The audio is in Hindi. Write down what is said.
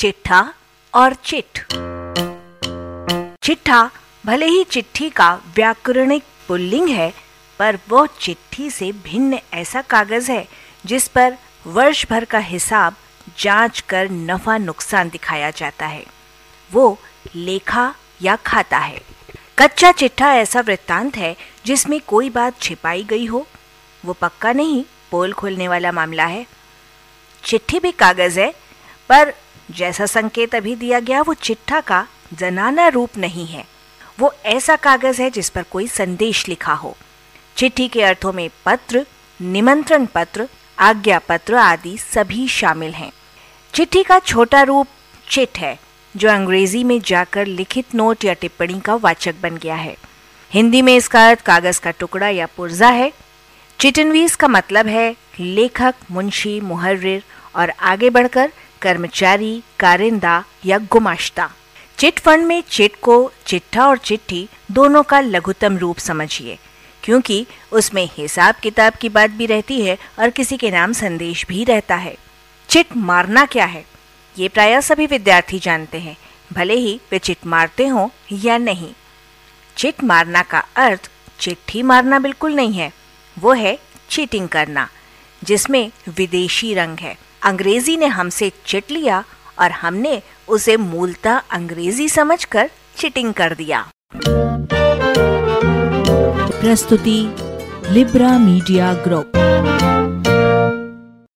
चिट्ठा और चिट चिट्ठा भले ही चिट्ठी का व्याकरणिक पुल्लिंग है, पर वो चिट्ठी से भिन्न ऐसा कागज़ है, जिस पर वर्ष भर का हिसाब जाँच कर नफा नुकसान दिखाया जाता है। वो लेखा या खाता है। कच्चा चिट्ठा ऐसा वृत्तांत है, जिसमें कोई बात छिपाई गई हो। वो पक्का नहीं, पोल खोलने वाला मामला है। चिट्ठी भी कागज़ है, पर जैसा संकेत अभी दिया गया, वो चिट्ठा का जनाना रूप नहीं है। वो ऐसा कागज़ है जिस पर कोई संदेश लिखा हो। चिट्ठी के अर्थों में पत्र, निमंत्रण पत्र, आज्ञा पत्र आदि सभी शामिल हैं। चिट्ठी का छोटा रूप चिट है, जो अंग्रेज़ी में जाकर लिखित नोट या टिप्पणी का वाचक बन गया है। हिंदी में इसका अर्थ कागज़ का टुकड़ा या पुर्जा है। चिटनवीज का मतलब है लेखक, मुंशी, मुहर्रिर और आगे बढ़कर कर्मचारी, कारिंदा या गुमाश्ता। चिट फंड में चिट को चिट्ठा और चिट्ठी दोनों का लघुतम रूप समझिए, क्योंकि उसमें हिसाब किताब की बात भी रहती है और किसी के नाम संदेश भी रहता है। चिट मारना क्या है? ये प्राय सभी विद्यार्थी जानते हैं, भले ही वे चिट मारते हों या नहीं। चिट मारना का अर्थ चिट्ठी मारना बिल्कुल नहीं है, वो है चीटिंग करना, जिसमें विदेशी रंग है। अंग्रेज़ी ने हमसे चिट लिया और हमने उसे मूलतः अंग्रेज़ी समझकर चिटिंग कर दिया। प्रस्तुति, लिब्रा मीडिया ग्रुप।